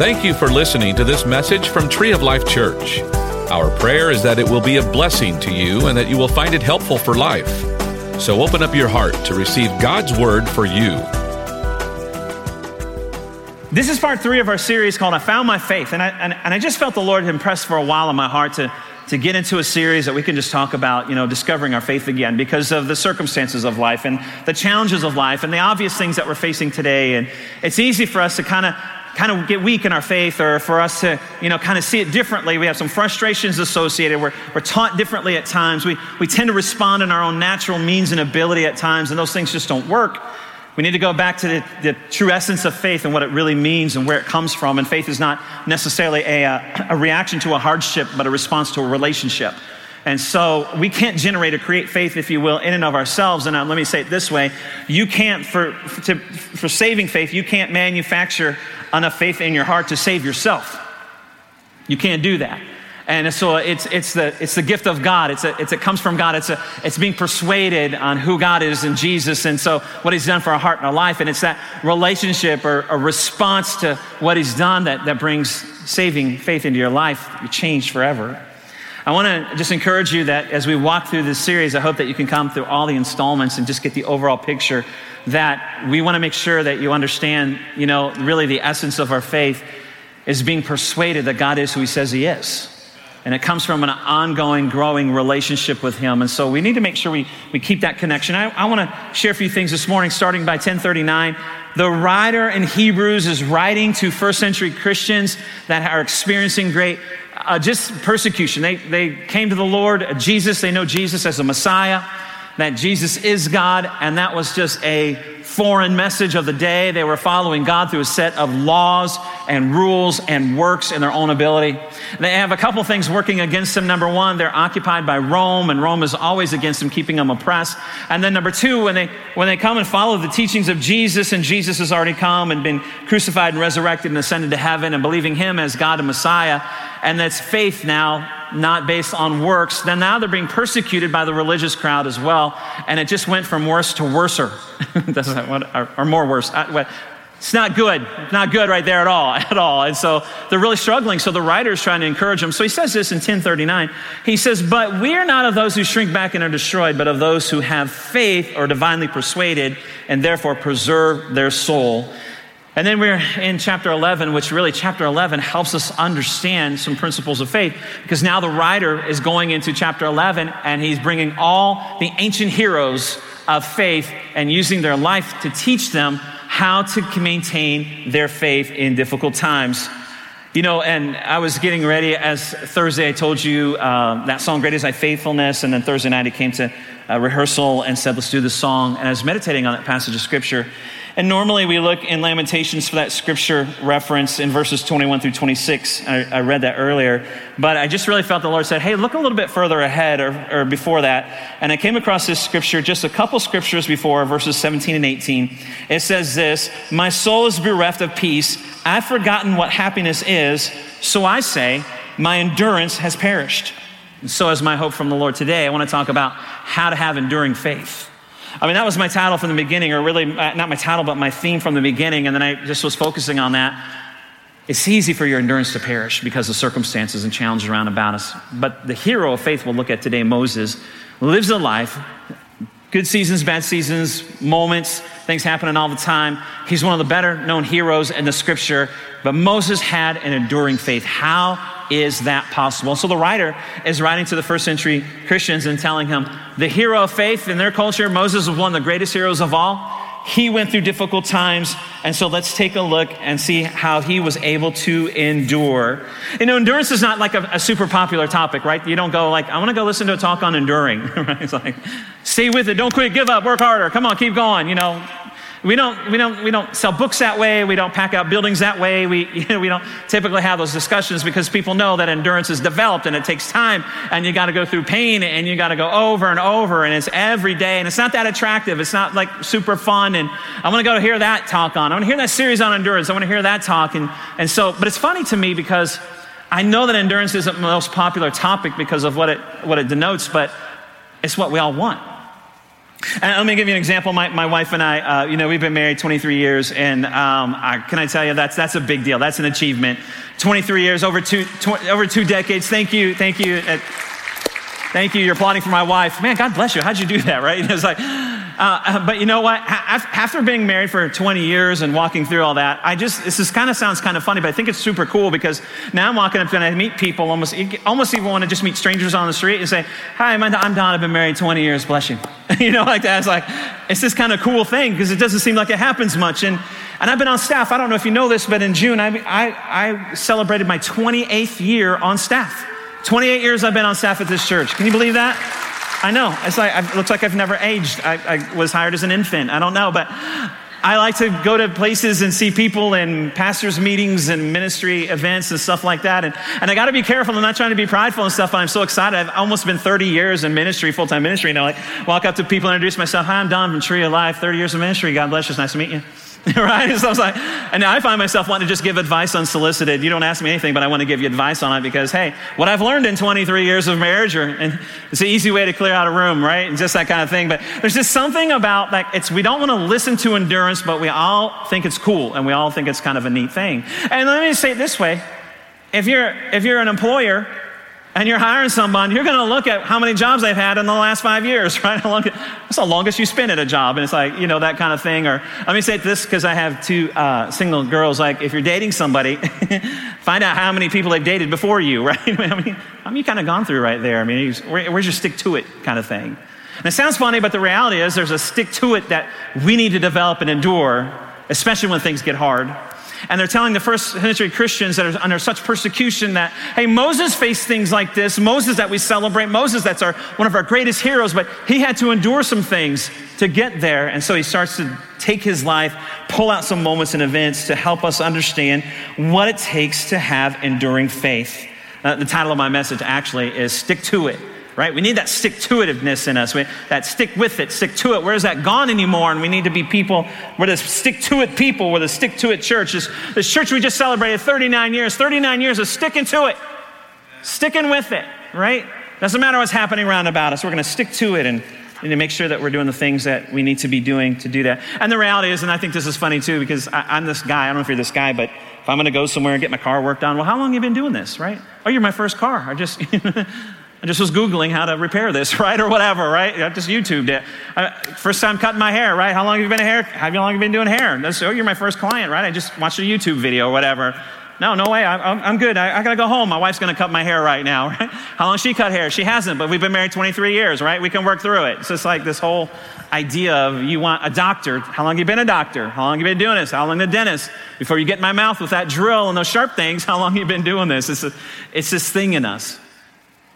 Thank you for listening to this message from Tree of Life Church. Our prayer is that it will be a blessing to you and that you will find it helpful for life. So open up your heart to receive God's word for you. This is part three of our series called I Found My Faith. And I, and, and I just felt the Lord impressed for a while in my heart to, to get into a series that we can just talk about, you know, discovering our faith again because of the circumstances of life and the challenges of life and the obvious things that we're facing today. And it's easy for us to kind of kind of get weak in our faith or for us to, you know, kind of see it differently. We have some frustrations associated. We're, we're taught differently at times. We, we tend to respond in our own natural means and ability at times, and those things just don't work. We need to go back to the, the true essence of faith and what it really means and where it comes from. And faith is not necessarily a, uh, a reaction to a hardship, but a response to a relationship. And so we can't generate or create faith, if you will, in and of ourselves. And uh, let me say it this way you can't, for, for, to, for saving faith, you can't manufacture enough faith in your heart to save yourself. You can't do that. And so it's, it's, the, it's the gift of God. It's a, it's, it comes from God. It's, a, it's being persuaded on who God is in Jesus and so what He's done for our heart and our life. And it's that relationship or a response to what He's done that, that brings saving faith into your life. You change forever. I want to just encourage you that as we walk through this series, I hope that you can come through all the installments and just get the overall picture that we want to make sure that you understand, you know, really the essence of our faith is being persuaded that God is who He says He is. And it comes from an ongoing, growing relationship with Him. And so we need to make sure we, we keep that connection. I, I want to share a few things this morning, starting by 1039. The writer in Hebrews is writing to first century Christians that are experiencing great uh, just persecution. They, they came to the Lord, Jesus, they know Jesus as a Messiah that Jesus is God, and that was just a foreign message of the day. They were following God through a set of laws and rules and works in their own ability. They have a couple things working against them. Number one, they're occupied by Rome, and Rome is always against them, keeping them oppressed. And then number two, when they when they come and follow the teachings of Jesus, and Jesus has already come and been crucified and resurrected and ascended to heaven, and believing Him as God and Messiah, and that's faith now not based on works, then now they're being persecuted by the religious crowd as well. And it just went from worse to worser. or, or more worse. Uh, it's not good. Not good right there at all, at all. And so they're really struggling. So the writer is trying to encourage them. So he says this in 1039. He says, But we are not of those who shrink back and are destroyed, but of those who have faith or divinely persuaded and therefore preserve their soul. And then we're in chapter 11, which really, chapter 11 helps us understand some principles of faith because now the writer is going into chapter 11 and he's bringing all the ancient heroes of faith and using their life to teach them how to maintain their faith in difficult times. You know, and I was getting ready as Thursday I told you uh, that song, Great is Thy Faithfulness. And then Thursday night he came to rehearsal and said, Let's do this song. And I was meditating on that passage of scripture. And normally we look in Lamentations for that scripture reference in verses 21 through 26. I, I, read that earlier. But I just really felt the Lord said, hey, look a little bit further ahead or, or before that. And I came across this scripture just a couple scriptures before, verses 17 and 18. It says this My soul is bereft of peace. I've forgotten what happiness is. So I say, my endurance has perished. And so is my hope from the Lord today. I want to talk about how to have enduring faith. I mean, that was my title from the beginning, or really uh, not my title, but my theme from the beginning. And then I just was focusing on that. It's easy for your endurance to perish because of circumstances and challenges around about us. But the hero of faith we'll look at today, Moses, lives a life, good seasons, bad seasons, moments, things happening all the time. He's one of the better known heroes in the scripture. But Moses had an enduring faith. How is that possible? So the writer is writing to the first century Christians and telling him the hero of faith in their culture, Moses was one of the greatest heroes of all. He went through difficult times. And so let's take a look and see how he was able to endure. You know, endurance is not like a, a super popular topic, right? You don't go like, I want to go listen to a talk on enduring, right? It's like, stay with it, don't quit, give up, work harder, come on, keep going. You know, we don't, we, don't, we don't sell books that way. We don't pack out buildings that way. We, you know, we don't typically have those discussions because people know that endurance is developed and it takes time and you got to go through pain and you got to go over and over and it's every day and it's not that attractive. It's not like super fun. And I want to go hear that talk on. I want to hear that series on endurance. I want to hear that talk. And, and so, but it's funny to me because I know that endurance isn't the most popular topic because of what it, what it denotes, but it's what we all want. And let me give you an example. My, my wife and I, uh, you know, we've been married 23 years, and um, I, can I tell you that's that's a big deal. That's an achievement. 23 years, over two tw- over two decades. Thank you, thank you, uh, thank you. You're applauding for my wife. Man, God bless you. How'd you do that? Right? It's like, uh, but you know what? After being married for 20 years and walking through all that, I just this is kind of sounds kind of funny, but I think it's super cool because now I'm walking up and I meet people almost almost even want to just meet strangers on the street and say, "Hi, I'm Don. I've been married 20 years. Bless you." you know, like that. It's like it's this kind of cool thing because it doesn't seem like it happens much. And and I've been on staff. I don't know if you know this, but in June I I, I celebrated my 28th year on staff. 28 years I've been on staff at this church. Can you believe that? I know. It's like, it looks like I've never aged. I, I was hired as an infant. I don't know, but I like to go to places and see people and pastors' meetings and ministry events and stuff like that. And, and I got to be careful. I'm not trying to be prideful and stuff, but I'm so excited. I've almost been 30 years in ministry, full time ministry. And I like walk up to people and introduce myself. Hi, I'm Don from Tree of Life, 30 years of ministry. God bless you. It's nice to meet you. right? So I was like, and now I find myself wanting to just give advice unsolicited. You don't ask me anything, but I want to give you advice on it because, hey, what I've learned in 23 years of marriage, or, and it's an easy way to clear out a room, right? And just that kind of thing. But there's just something about like it's we don't want to listen to endurance, but we all think it's cool and we all think it's kind of a neat thing. And let me say it this way: if you're if you're an employer and you're hiring someone, you're going to look at how many jobs they've had in the last five years, right? How long, That's the longest you spend at a job. And it's like, you know, that kind of thing. Or let me say this because I have two uh, single girls. Like, if you're dating somebody, find out how many people they've dated before you, right? I mean, how many you kind of gone through right there? I mean, where's your stick to it kind of thing? And it sounds funny, but the reality is there's a stick to it that we need to develop and endure, especially when things get hard. And they're telling the first century Christians that are under such persecution that, hey, Moses faced things like this. Moses that we celebrate, Moses that's our, one of our greatest heroes, but he had to endure some things to get there. And so he starts to take his life, pull out some moments and events to help us understand what it takes to have enduring faith. Uh, the title of my message actually is Stick to It right? We need that stick to itiveness in us, we, that stick with it, stick to it. Where is that gone anymore? And we need to be people, we're the stick to it people, we're the stick to it church. This, this church we just celebrated 39 years, 39 years of sticking to it, sticking with it, right? Doesn't matter what's happening around about us, we're going to stick to it and, to make sure that we're doing the things that we need to be doing to do that. And the reality is, and I think this is funny too, because I, am this guy, I don't know if you're this guy, but if I'm going to go somewhere and get my car worked on, well, how long have you been doing this, right? Oh, you're my first car. I just, I just was Googling how to repair this, right? Or whatever, right? I just YouTubed it. I, first time cutting my hair, right? How long have you been a hair? How long have you been doing hair? That's, oh, you're my first client, right? I just watched a YouTube video or whatever. No, no way. I, am good. I, I got to go home. My wife's to cut my hair right now, right? How long she cut hair? She hasn't, but we've been married 23 years, right? We can work through it. It's just like this whole idea of you want a doctor. How long you been a doctor? How long you been doing this? How long the dentist? Before you get in my mouth with that drill and those sharp things, how long you been doing this? It's, a, it's this thing in us.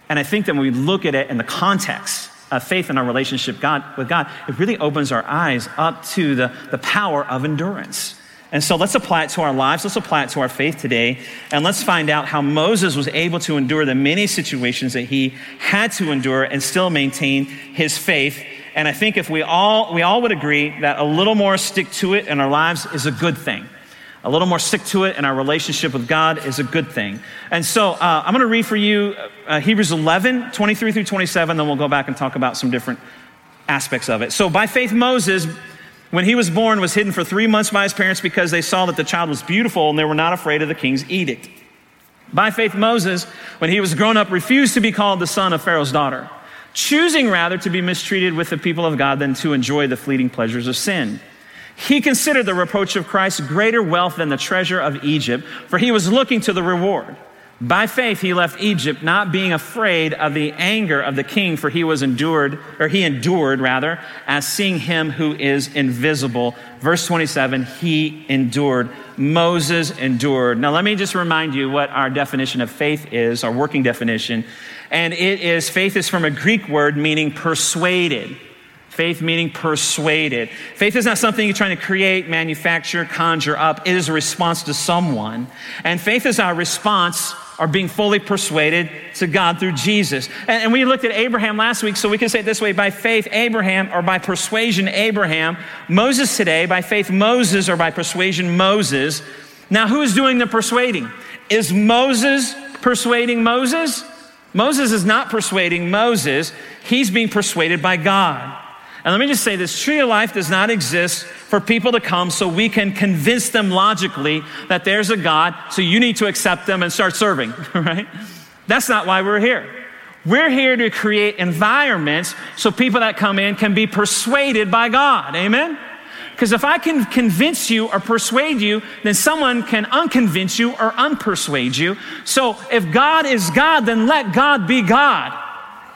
And I think that when we look at it in the context of faith in our relationship God, with God, it really opens our eyes up to the, the power of endurance. And so let's apply it to our lives. Let's apply it to our faith today. And let's find out how Moses was able to endure the many situations that he had to endure and still maintain his faith. And I think if we all, we all would agree that a little more stick to it in our lives is a good thing a little more stick to it in our relationship with God is a good thing. And so uh, I'm going to read for you uh, Hebrews 11, 23 through 27, then we'll go back and talk about some different aspects of it. So by faith, Moses, when he was born, was hidden for three months by his parents because they saw that the child was beautiful and they were not afraid of the king's edict. By faith, Moses, when he was grown up, refused to be called the son of Pharaoh's daughter, choosing rather to be mistreated with the people of God than to enjoy the fleeting pleasures of sin. He considered the reproach of Christ greater wealth than the treasure of Egypt, for he was looking to the reward. By faith, he left Egypt, not being afraid of the anger of the king, for he was endured, or he endured rather, as seeing him who is invisible. Verse 27, he endured. Moses endured. Now, let me just remind you what our definition of faith is, our working definition. And it is faith is from a Greek word meaning persuaded. Faith meaning persuaded. Faith is not something you're trying to create, manufacture, conjure up. It is a response to someone. And faith is our response or being fully persuaded to God through Jesus. And, and, we looked at Abraham last week, so we can say it this way by faith, Abraham, or by persuasion, Abraham. Moses today, by faith, Moses, or by persuasion, Moses. Now, who's doing the persuading? Is Moses persuading Moses? Moses is not persuading Moses, he's being persuaded by God. And let me just say this tree of life does not exist for people to come so we can convince them logically that there's a God, so you need to accept them and start serving, right? That's not why we're here. We're here to create environments so people that come in can be persuaded by God. Amen? Because if I can convince you or persuade you, then someone can unconvince you or unpersuade you. So if God is God, then let God be God.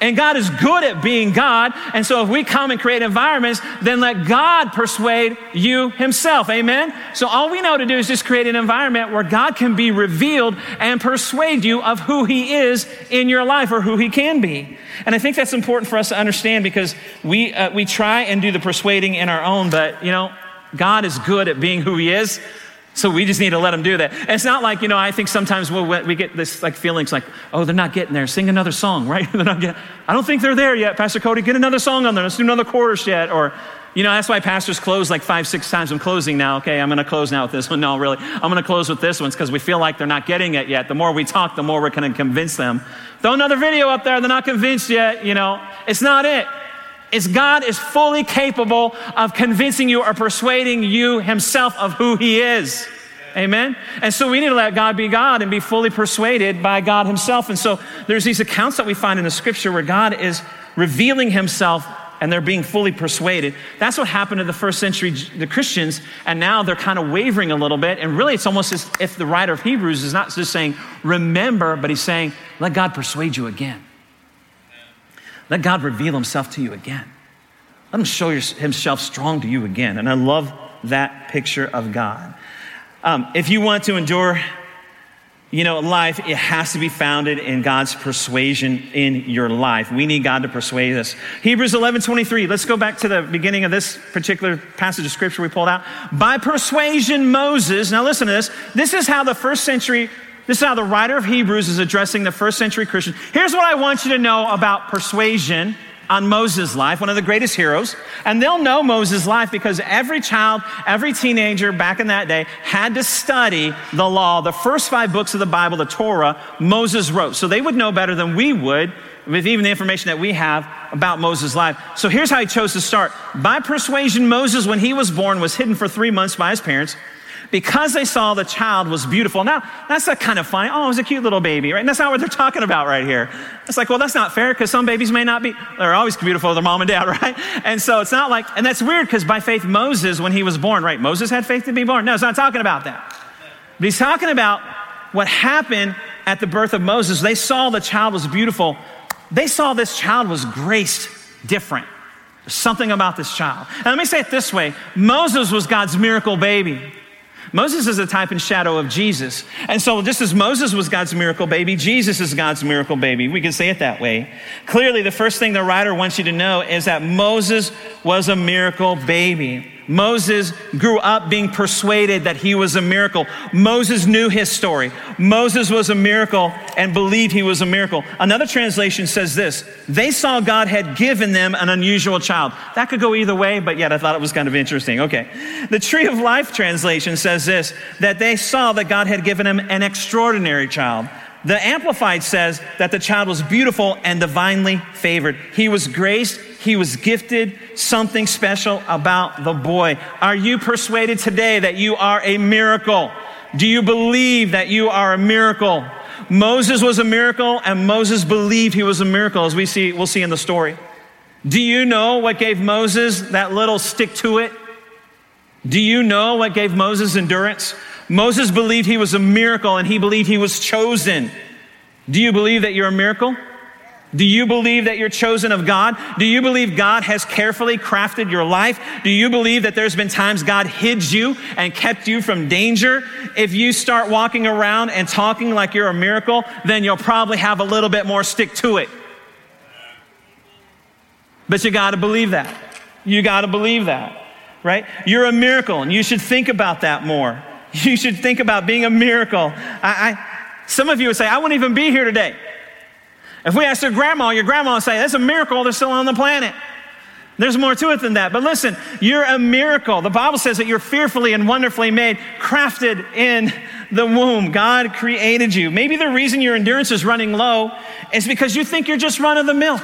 And God is good at being God. And so if we come and create environments, then let God persuade you himself. Amen? So all we know to do is just create an environment where God can be revealed and persuade you of who he is in your life or who he can be. And I think that's important for us to understand because we, uh, we try and do the persuading in our own, but you know, God is good at being who he is. So we just need to let them do that. And it's not like, you know, I think sometimes we'll, we get this like feelings like, oh, they're not getting there. Sing another song, right? they're not getting, I don't think they're there yet, Pastor Cody. Get another song on there. Let's do another chorus yet. Or, you know, that's why pastors close like five, six times. I'm closing now. Okay, I'm going to close now with this one. No, really. I'm going to close with this one because we feel like they're not getting it yet. The more we talk, the more we're going to convince them. Throw another video up there. They're not convinced yet. You know, it's not it. It's God is fully capable of convincing you or persuading you himself of who he is. Amen? And so we need to let God be God and be fully persuaded by God Himself. And so there's these accounts that we find in the scripture where God is revealing Himself and they're being fully persuaded. That's what happened to the first century the Christians, and now they're kind of wavering a little bit. And really, it's almost as if the writer of Hebrews is not just saying, remember, but he's saying, let God persuade you again. Let God reveal himself to you again. Let him show himself strong to you again. And I love that picture of God. Um, if you want to endure, you know, life, it has to be founded in God's persuasion in your life. We need God to persuade us. Hebrews 11 23. Let's go back to the beginning of this particular passage of scripture we pulled out. By persuasion, Moses, now listen to this. This is how the first century this is how the writer of Hebrews is addressing the first century Christian. Here's what I want you to know about persuasion on Moses' life, one of the greatest heroes. And they'll know Moses' life because every child, every teenager back in that day had to study the law. The first five books of the Bible, the Torah, Moses wrote. So they would know better than we would with even the information that we have about Moses' life. So here's how he chose to start. By persuasion, Moses, when he was born, was hidden for three months by his parents because they saw the child was beautiful. Now, that's a kind of funny. Oh, it was a cute little baby, right? And that's not what they're talking about right here. It's like, well, that's not fair because some babies may not be, they're always beautiful their mom and dad, right? And so it's not like, and that's weird because by faith, Moses, when he was born, right? Moses had faith to be born. No, it's not talking about that. But he's talking about what happened at the birth of Moses. They saw the child was beautiful. They saw this child was graced different. Something about this child. And let me say it this way Moses was God's miracle baby. Moses is a type and shadow of Jesus. And so, just as Moses was God's miracle baby, Jesus is God's miracle baby. We can say it that way. Clearly, the first thing the writer wants you to know is that Moses was a miracle baby. Moses grew up being persuaded that he was a miracle. Moses knew his story. Moses was a miracle and believed he was a miracle. Another translation says this they saw God had given them an unusual child. That could go either way, but yet I thought it was kind of interesting. Okay. The Tree of Life translation says this that they saw that God had given him an extraordinary child. The Amplified says that the child was beautiful and divinely favored. He was graced, he was gifted, something special about the boy. Are you persuaded today that you are a miracle? Do you believe that you are a miracle? Moses was a miracle and Moses believed he was a miracle as we see we'll see in the story. Do you know what gave Moses that little stick to it? Do you know what gave Moses endurance? Moses believed he was a miracle and he believed he was chosen. Do you believe that you're a miracle? Do you believe that you're chosen of God? Do you believe God has carefully crafted your life? Do you believe that there's been times God hid you and kept you from danger? If you start walking around and talking like you're a miracle, then you'll probably have a little bit more stick to it. But you got to believe that. You got to believe that, right? You're a miracle and you should think about that more. You should think about being a miracle. I, I, some of you would say, I wouldn't even be here today. If we ask your grandma, your grandma would say, That's a miracle they're still on the planet. There's more to it than that. But listen, you're a miracle. The Bible says that you're fearfully and wonderfully made, crafted in the womb. God created you. Maybe the reason your endurance is running low is because you think you're just run of the mill.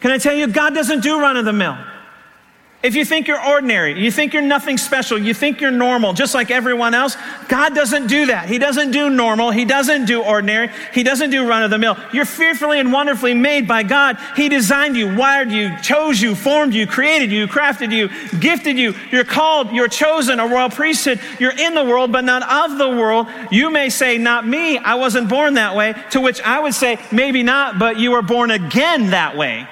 Can I tell you, God doesn't do run of the mill. If you think you're ordinary, you think you're nothing special, you think you're normal, just like everyone else, God doesn't do that. He doesn't do normal. He doesn't do ordinary. He doesn't do run of the mill. You're fearfully and wonderfully made by God. He designed you, wired you, chose you, formed you, created you, crafted you, gifted you. You're called, you're chosen, a royal priesthood. You're in the world, but not of the world. You may say, Not me. I wasn't born that way. To which I would say, Maybe not, but you were born again that way.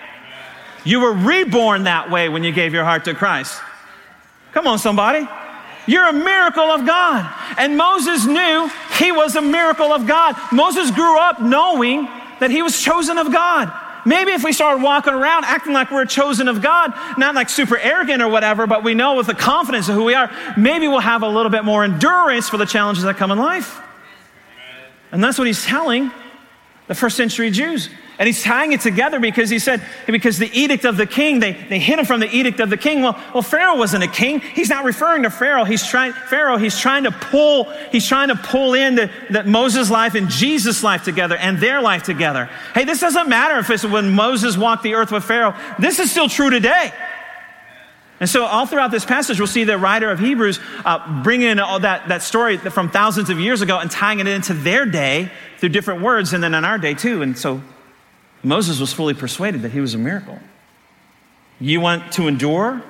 You were reborn that way when you gave your heart to Christ. Come on, somebody. You're a miracle of God. And Moses knew he was a miracle of God. Moses grew up knowing that he was chosen of God. Maybe if we started walking around acting like we're chosen of God, not like super arrogant or whatever, but we know with the confidence of who we are, maybe we'll have a little bit more endurance for the challenges that come in life. And that's what he's telling the first century Jews. And he's tying it together because he said, because the edict of the king, they, they hit him from the edict of the king. Well, well, Pharaoh wasn't a king. He's not referring to Pharaoh. He's trying, Pharaoh, he's trying to pull, he's trying to pull in the, the Moses' life and Jesus' life together and their life together. Hey, this doesn't matter if it's when Moses walked the earth with Pharaoh. This is still true today. And so, all throughout this passage, we'll see the writer of Hebrews uh, bring in all that, that story from thousands of years ago and tying it into their day through different words, and then in our day too. And so, Moses was fully persuaded that he was a miracle. You want to endure?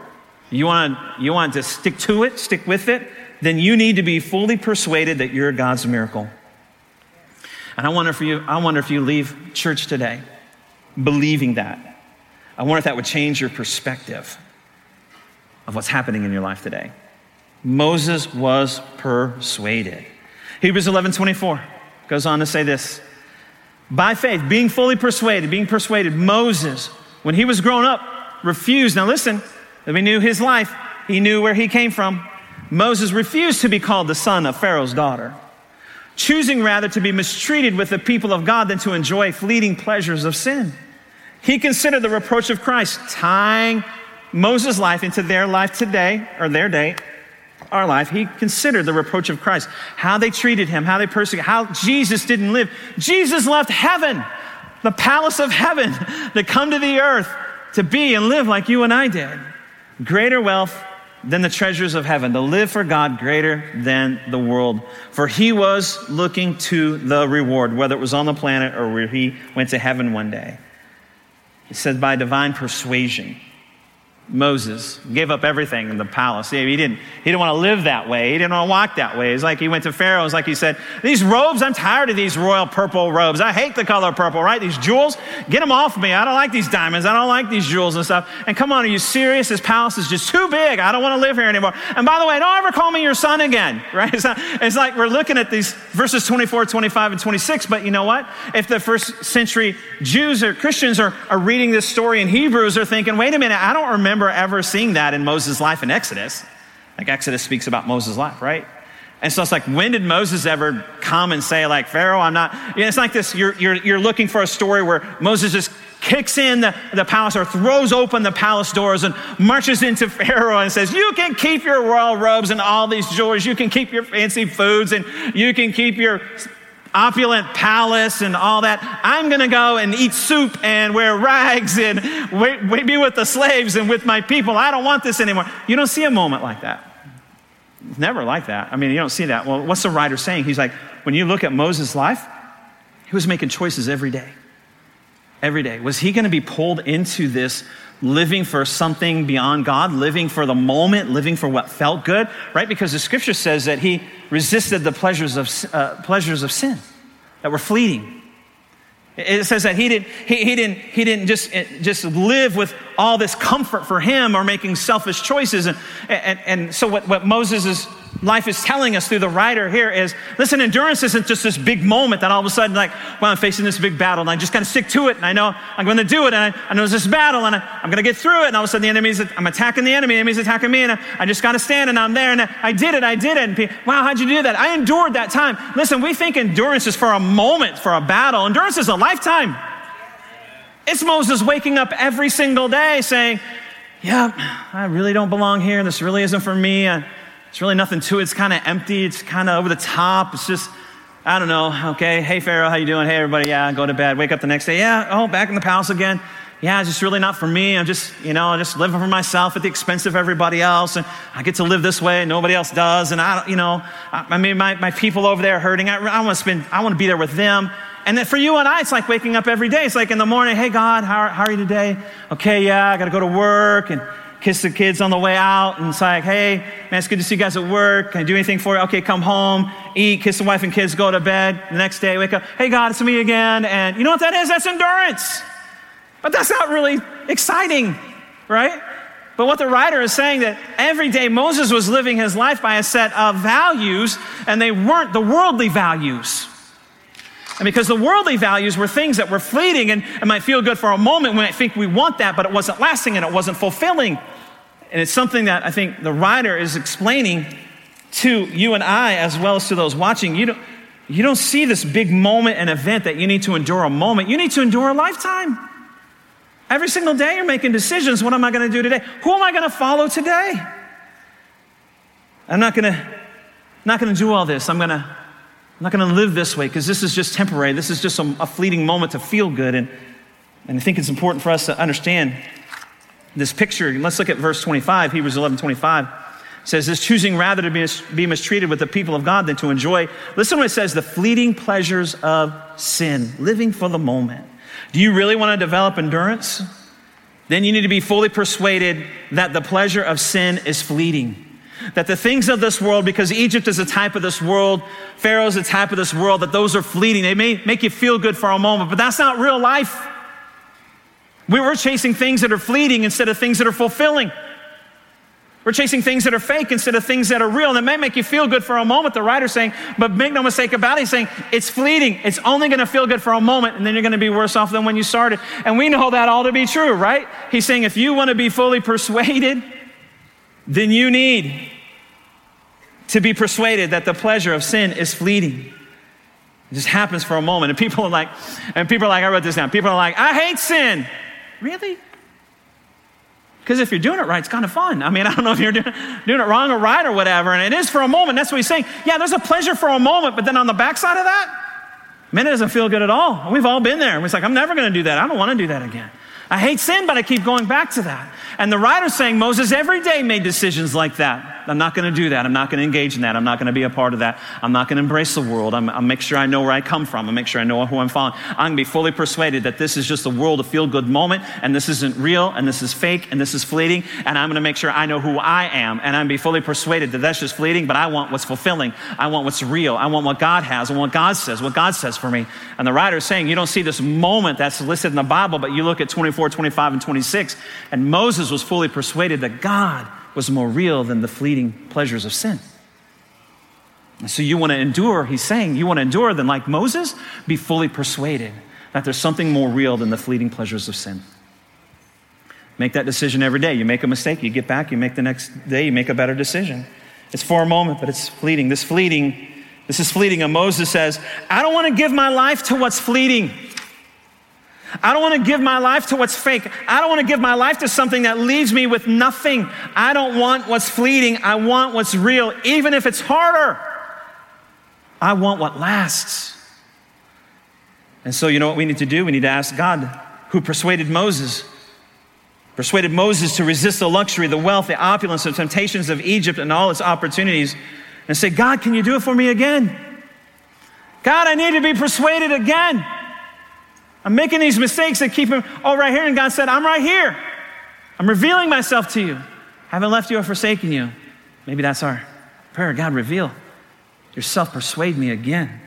You want, you want to stick to it, stick with it? Then you need to be fully persuaded that you're God's miracle. And I wonder if you, I wonder if you leave church today believing that. I wonder if that would change your perspective of what's happening in your life today. Moses was persuaded. Hebrews 11 24 goes on to say this by faith, being fully persuaded, being persuaded, Moses, when he was grown up, refused. Now listen, we knew his life, he knew where he came from. Moses refused to be called the son of Pharaoh's daughter, choosing rather to be mistreated with the people of God than to enjoy fleeting pleasures of sin. He considered the reproach of Christ, tying Moses' life into their life today, or their day, our life, he considered the reproach of Christ, how they treated him, how they persecuted, how Jesus didn't live. Jesus left heaven, the palace of heaven, to come to the earth to be and live like you and I did. Greater wealth than the treasures of heaven, to live for God greater than the world. For he was looking to the reward, whether it was on the planet or where he went to heaven one day. He said, by divine persuasion. Moses gave up everything in the palace. He didn't, he didn't want to live that way. He didn't want to walk that way. It's like he went to Pharaoh. It's like he said, These robes, I'm tired of these royal purple robes. I hate the color purple, right? These jewels, get them off me. I don't like these diamonds. I don't like these jewels and stuff. And come on, are you serious? This palace is just too big. I don't want to live here anymore. And by the way, don't ever call me your son again, right? It's, not, it's like we're looking at these verses 24, 25, and 26. But you know what? If the first century Jews or Christians are, are reading this story in Hebrews, they're thinking, wait a minute, I don't remember remember ever seeing that in Moses' life in Exodus. Like Exodus speaks about Moses' life, right? And so it's like, when did Moses ever come and say, like, Pharaoh, I'm not, you know, it's like this, you're, you're, you're looking for a story where Moses just kicks in the, the palace or throws open the palace doors and marches into Pharaoh and says, You can keep your royal robes and all these jewels. You can keep your fancy foods and you can keep your opulent palace and all that. I'm going to go and eat soup and wear rags and be with the slaves and with my people. I don't want this anymore. You don't see a moment like that. It's never like that. I mean, you don't see that. Well, what's the writer saying? He's like, when you look at Moses' life, he was making choices every day. Every day. Was he going to be pulled into this living for something beyond God, living for the moment, living for what felt good, right? Because the scripture says that he resisted the pleasures of, uh, pleasures of sin that were fleeting. It says that he didn't, he, he, didn't, he didn't just, eh, just live with all this comfort for him or making selfish choices. And, and, and so, what, what Moses is life is telling us through the writer here is listen, endurance isn't just this big moment that all of a sudden, like, well, I'm facing this big battle and I just got to stick to it and I know I'm going to do it and I, I know there's this battle and I, am going to get through it. And all of a sudden, the enemy's, I'm attacking the enemy, the enemy's attacking me and I, I just got to stand and I'm there and I, I did it, I did it. And people, wow, how'd you do that? I endured that time. Listen, we think endurance is for a moment, for a battle. Endurance is a lifetime. It's Moses waking up every single day saying, yeah, I really don't belong here. This really isn't for me. I, it's really nothing to it. It's kind of empty. It's kind of over the top. It's just, I don't know. Okay. Hey, Pharaoh, how you doing? Hey, everybody. Yeah, go to bed. Wake up the next day. Yeah. Oh, back in the palace again. yeah, it's just really not for me. I'm just, you know, I'm just living for myself at the expense of everybody else. And I get to live this way and nobody else does. And I, don't, you know, I, I mean, my, my people over there are hurting. I, I want to spend, I want to be there with them. And then for you and I, it's like waking up every day. It's like in the morning, hey, God, how, how are you today? Okay, yeah, I got to go to work and kiss the kids on the way out. And it's like, hey, man, it's good to see you guys at work. Can I do anything for you? Okay, come home, eat, kiss the wife and kids, go to bed. The next day, wake up, hey, God, it's me again. And you know what that is? That's endurance. But that's not really exciting, right? But what the writer is saying that every day Moses was living his life by a set of values, and they weren't the worldly values. And because the worldly values were things that were fleeting and it might feel good for a moment, we might think we want that, but it wasn't lasting and it wasn't fulfilling. And it's something that I think the writer is explaining to you and I, as well as to those watching. You don't, you don't see this big moment and event that you need to endure a moment, you need to endure a lifetime. Every single day you're making decisions. What am I going to do today? Who am I going to follow today? I'm not going to not going to do all this. I'm going to I'm not going to live this way because this is just temporary. This is just a, a, fleeting moment to feel good. And, and I think it's important for us to understand this picture. Let's look at verse 25, Hebrews 11 25. It says this choosing rather to be, be mistreated with the people of God than to enjoy. Listen what it says the fleeting pleasures of sin, living for the moment. Do you really want to develop endurance? Then you need to be fully persuaded that the pleasure of sin is fleeting. That the things of this world, because Egypt is a type of this world, Pharaoh is a type of this world, that those are fleeting. They may make you feel good for a moment, but that's not real life. We were chasing things that are fleeting instead of things that are fulfilling. We're chasing things that are fake instead of things that are real. And it may make you feel good for a moment, the writer's saying, but make no mistake about it, he's saying it's fleeting. It's only going to feel good for a moment, and then you're going to be worse off than when you started. And we know that all to be true, right? He's saying if you want to be fully persuaded, then you need to be persuaded that the pleasure of sin is fleeting. It just happens for a moment. And people are like, and people are like, I wrote this down. People are like, I hate sin. Really? Because if you're doing it right, it's kind of fun. I mean, I don't know if you're doing, doing it wrong or right or whatever. And it is for a moment. That's what he's saying. Yeah, there's a pleasure for a moment, but then on the backside of that, man, it doesn't feel good at all. We've all been there. And it's like, I'm never going to do that. I don't want to do that again. I hate sin, but I keep going back to that. And the writer's saying Moses every day made decisions like that. I'm not going to do that. I'm not going to engage in that. I'm not going to be a part of that. I'm not going to embrace the world. I'm, I'll make sure I know where I come from. I'll make sure I know who I'm following. I'm going to be fully persuaded that this is just a world, a feel good moment, and this isn't real, and this is fake, and this is fleeting. And I'm going to make sure I know who I am, and I'm going to be fully persuaded that that's just fleeting, but I want what's fulfilling. I want what's real. I want what God has. I want what God says, what God says for me. And the writer is saying, you don't see this moment that's listed in the Bible, but you look at 24, 25, and 26, and Moses was fully persuaded that God was more real than the fleeting pleasures of sin. And so you want to endure, he's saying, you want to endure, then like Moses, be fully persuaded that there's something more real than the fleeting pleasures of sin. Make that decision every day. You make a mistake, you get back, you make the next day, you make a better decision. It's for a moment, but it's fleeting. This fleeting, this is fleeting. And Moses says, I don't want to give my life to what's fleeting. I don't want to give my life to what's fake. I don't want to give my life to something that leaves me with nothing. I don't want what's fleeting. I want what's real, even if it's harder. I want what lasts. And so, you know what we need to do? We need to ask God, who persuaded Moses, persuaded Moses to resist the luxury, the wealth, the opulence, the temptations of Egypt and all its opportunities, and say, God, can you do it for me again? God, I need to be persuaded again. I'm making these mistakes that keep him, oh, right here. And God said, I'm right here. I'm revealing myself to you. I haven't left you or forsaken you. Maybe that's our prayer. God, reveal yourself, persuade me again.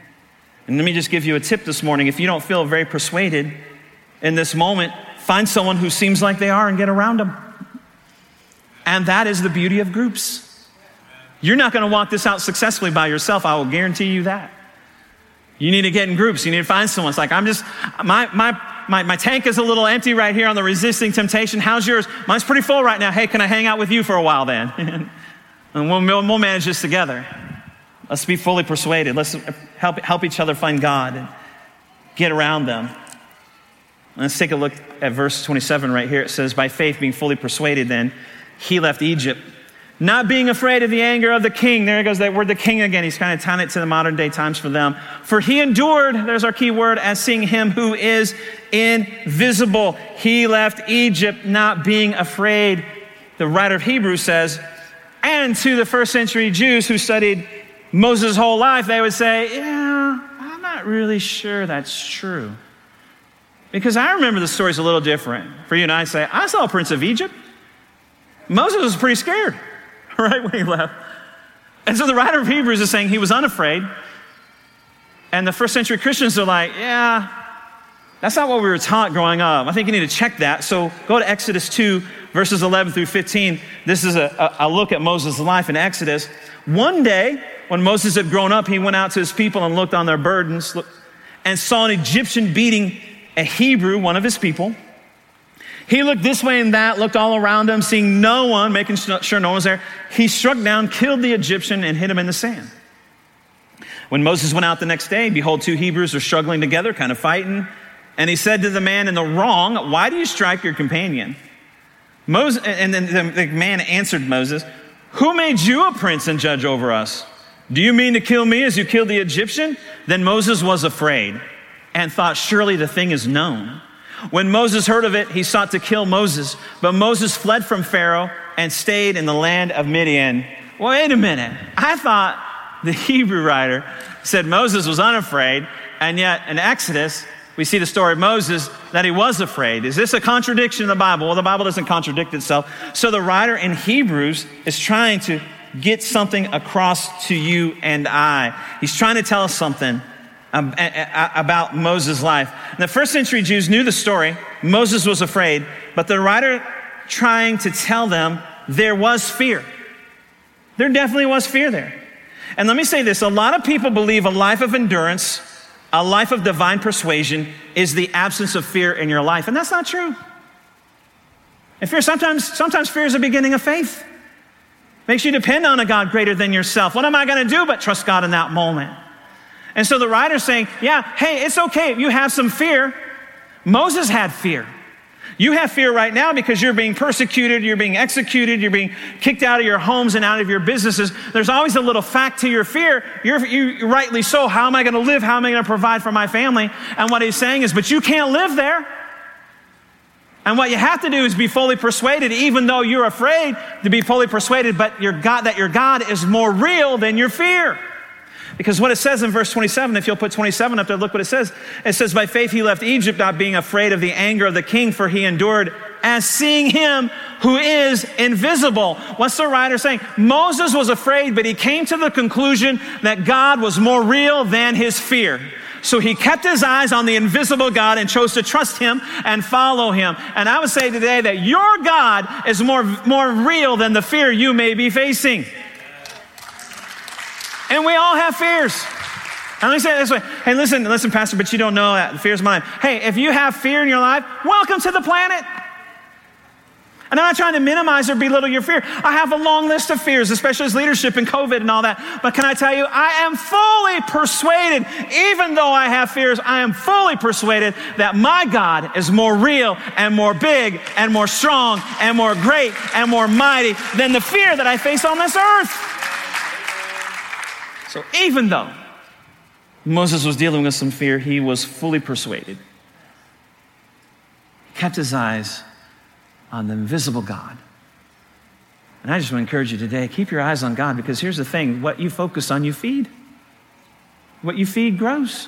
And let me just give you a tip this morning. If you don't feel very persuaded in this moment, find someone who seems like they are and get around them. And that is the beauty of groups. You're not going to walk this out successfully by yourself. I will guarantee you that. You need to get in groups. You need to find someone. It's like, I'm just, my, my, my, my tank is a little empty right here on the resisting temptation. How's yours? Mine's pretty full right now. Hey, can I hang out with you for a while then? and we'll, we'll manage this together. Let's be fully persuaded. Let's help, help each other find God and get around them. Let's take a look at verse 27 right here. It says, By faith, being fully persuaded, then he left Egypt not being afraid of the anger of the king. There goes that word, the king again. He's kind of tying it to the modern day times for them. For he endured, there's our key word, as seeing him who is invisible. He left Egypt not being afraid. The writer of Hebrews says, and to the first century Jews who studied Moses' whole life, they would say, Yeah, I'm not really sure that's true. Because I remember the story's a little different. For you and I say, I saw a prince of Egypt. Moses was pretty scared, right, when he left. And so the writer of Hebrews is saying he was unafraid. And the first century Christians are like, yeah, that's not what we were taught growing up. I think you need to check that. So go to Exodus 2, verses 11 through 15. This is a, a, look at Moses' life in Exodus. One day, when Moses had grown up, he went out to his people and looked on their burdens and saw an Egyptian beating a Hebrew, one of his people. He looked this way and that, looked all around him, seeing no one, making sure no one was there. He struck down, killed the Egyptian, and hit him in the sand. When Moses went out the next day, behold, two Hebrews were struggling together, kind of fighting. And he said to the man in the wrong, Why do you strike your companion? Moses, and then the man answered Moses, Who made you a prince and judge over us? Do you mean to kill me as you killed the Egyptian? Then Moses was afraid and thought, Surely the thing is known. When Moses heard of it, he sought to kill Moses, but Moses fled from Pharaoh and stayed in the land of Midian. Wait a minute. I thought the Hebrew writer said Moses was unafraid, and yet in Exodus, we see the story of Moses that he was afraid. Is this a contradiction in the Bible? Well, the Bible doesn't contradict itself. So the writer in Hebrews is trying to get something across to you and I. He's trying to tell us something Um, about Moses' life. the first century Jews knew the story. Moses was afraid, but the writer trying to tell them there was fear. There definitely was fear there. And let me say this a lot of people believe a life of endurance a life of divine persuasion is the absence of fear in your life. And that's not true. And fear, sometimes, sometimes fear is the beginning of faith. Makes you depend on a God greater than yourself. What am I going to do but trust God in that moment? And so the writer's saying, yeah, hey, it's okay if you have some fear. Moses had fear. You have fear right now because you're being persecuted, you're being executed, you're being kicked out of your homes and out of your businesses. There's always a little fact to your fear. You're, you, rightly so. How am I going to live? How am I going to provide for my family? And what he's saying is, but you can't live there. And what you have to do is be fully persuaded, even though you're afraid to be fully persuaded, but your God, that your God is more real than your fear. Because what it says in verse 27, if you'll put 27 up there, look what it says. It says, By faith he left Egypt, not being afraid of the anger of the king, for he endured as seeing him who is invisible. What's the writer saying? Moses was afraid, but he came to the conclusion that God was more real than his fear. So he kept his eyes on the invisible God and chose to trust him and follow him. And I would say today that your God is more, more real than the fear you may be facing. And we all have fears. And let me say it this way. Hey, listen, listen, Pastor, but you don't know that. The fear's mine. Hey, if you have fear in your life, welcome to the planet. And I'm not trying to minimize or belittle your fear. I have a long list of fears, especially as leadership and COVID and all that. But can I tell you, I am fully persuaded, even though I have fears, I am fully persuaded that my God is more real and more big and more strong and more great and more mighty than the fear that I face on this earth. So even though Moses was dealing with some fear, he was fully persuaded. He kept his eyes on the invisible God. And I just want to encourage you today keep your eyes on God because here's the thing what you focus on, you feed. What you feed grows.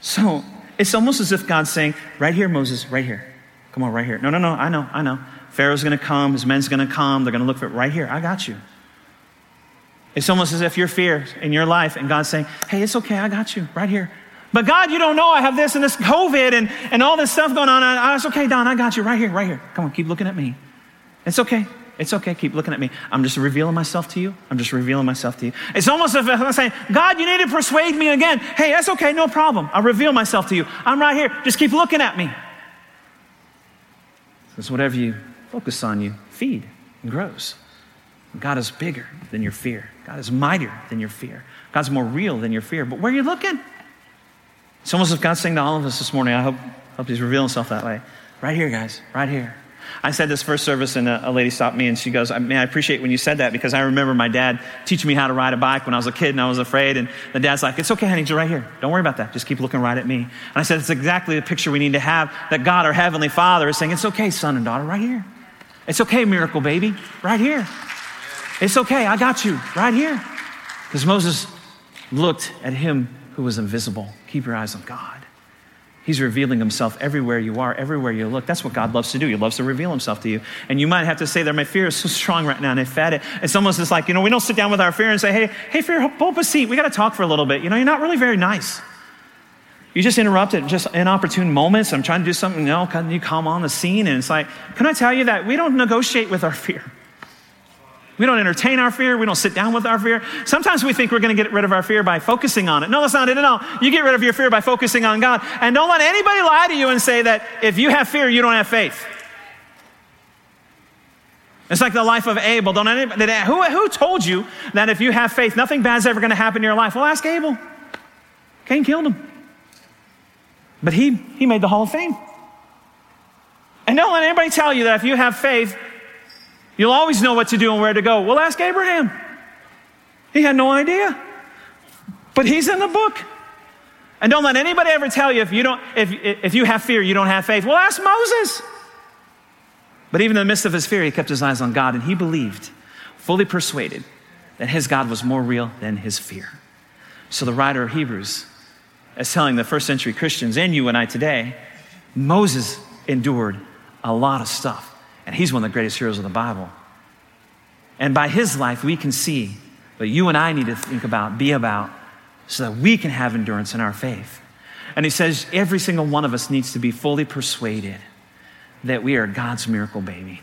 So it's almost as if God's saying, right here, Moses, right here. Come on, right here. No, no, no, I know, I know. Pharaoh's going to come, his men's going to come, they're going to look for it right here. I got you. It's almost as if you're fear in your life and God's saying, hey, it's okay, I got you right here. But God, you don't know I have this and this COVID and, and all this stuff going on. I, it's okay, Don, I got you right here, right here. Come on, keep looking at me. It's okay. It's okay. Keep looking at me. I'm just revealing myself to you. I'm just revealing myself to you. It's almost as if I'm saying, God, you need to persuade me again. Hey, that's okay. No problem. I'll reveal myself to you. I'm right here. Just keep looking at me. Because whatever you focus on, you feed and grows. God is bigger than your fear. God is mightier than your fear. God's more real than your fear. But where are you looking? It's almost if God's saying to all of us this morning, I hope, hope He's revealing Himself that way. Right here, guys, right here. I said this first service, and a, a lady stopped me and she goes, Man, I appreciate when you said that because I remember my dad teaching me how to ride a bike when I was a kid and I was afraid. And the dad's like, It's okay, honey, you're right here. Don't worry about that. Just keep looking right at me. And I said, It's exactly the picture we need to have that God, our Heavenly Father, is saying, It's okay, son and daughter, right here. It's okay, miracle baby, right here. It's okay, I got you, right here. Because Moses looked at him who was invisible. Keep your eyes on God. He's revealing himself everywhere you are, everywhere you look. That's what God loves to do. He loves to reveal himself to you. And you might have to say that my fear is so strong right now and I fed it. It's almost just like, you know, we don't sit down with our fear and say, hey, hey, fear, pull up a seat. We got to talk for a little bit. You know, you're not really very nice. You just interrupt at just inopportune moments. I'm trying to do something, you know, you come on the scene and it's like, can I tell you that we don't negotiate with our fear? We don't entertain our fear. We don't sit down with our fear. Sometimes we think we're going to get rid of our fear by focusing on it. No, that's not it at all. You get rid of your fear by focusing on God. And don't let anybody lie to you and say that if you have fear, you don't have faith. It's like the life of Abel. Don't anybody, who, who told you that if you have faith, nothing bad's ever going to happen in your life? Well, ask Abel. Cain killed him. But he, he made the Hall of Fame. And don't let anybody tell you that if you have faith, You'll always know what to do and where to go. Well, ask Abraham. He had no idea. But he's in the book. And don't let anybody ever tell you if you, don't, if, if you have fear, you don't have faith. Well, ask Moses. But even in the midst of his fear, he kept his eyes on God and he believed, fully persuaded, that his God was more real than his fear. So the writer of Hebrews is telling the first century Christians and you and I today Moses endured a lot of stuff. And he's one of the greatest heroes of the Bible. And by his life, we can see what you and I need to think about, be about, so that we can have endurance in our faith. And he says every single one of us needs to be fully persuaded that we are God's miracle baby.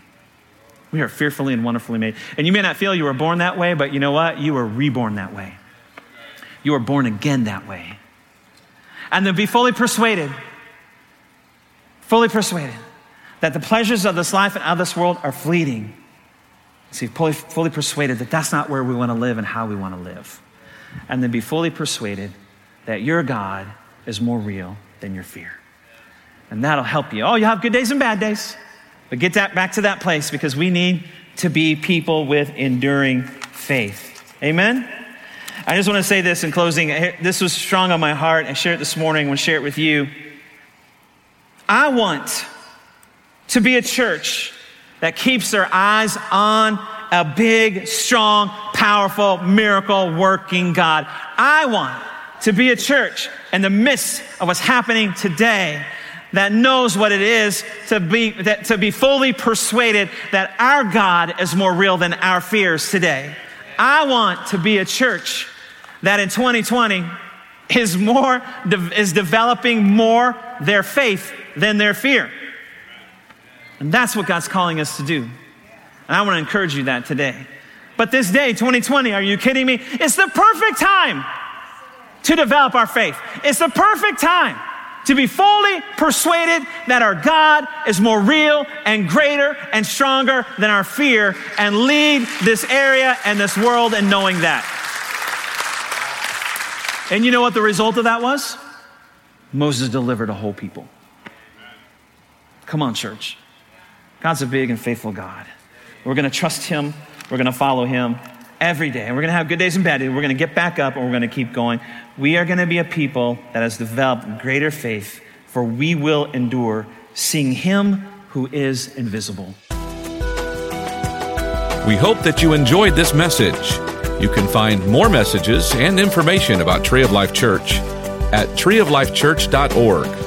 We are fearfully and wonderfully made. And you may not feel you were born that way, but you know what? You were reborn that way. You were born again that way. And then be fully persuaded, fully persuaded that the pleasures of this life and of this world are fleeting. See, fully, fully persuaded that that's not where we want to live and how we want to live. And then be fully persuaded that your God is more real than your fear. And that'll help you. Oh, you have good days and bad days. But get that back to that place because we need to be people with enduring faith. Amen? I just want to say this in closing. This was strong on my heart. I shared it this morning. I want to share it with you. I want to be a church that keeps their eyes on a big, strong, powerful, miracle working God. I want to be a church in the midst of what's happening today that knows what it is to be, that, to be fully persuaded that our God is more real than our fears today. I want to be a church that in 2020 is more, is developing more their faith than their fear. And that's what God's calling us to do. And I want to encourage you that today. But this day, 2020, are you kidding me? It's the perfect time to develop our faith. It's the perfect time to be fully persuaded that our God is more real and greater and stronger than our fear and lead this area and this world in knowing that. And you know what the result of that was? Moses delivered a whole people. Come on, church. God's a big and faithful God. We're going to trust Him. We're going to follow Him every day. And we're going to have good days and bad days. We're going to get back up and we're going to keep going. We are going to be a people that has developed greater faith, for we will endure seeing Him who is invisible. We hope that you enjoyed this message. You can find more messages and information about Tree of Life Church at treeoflifechurch.org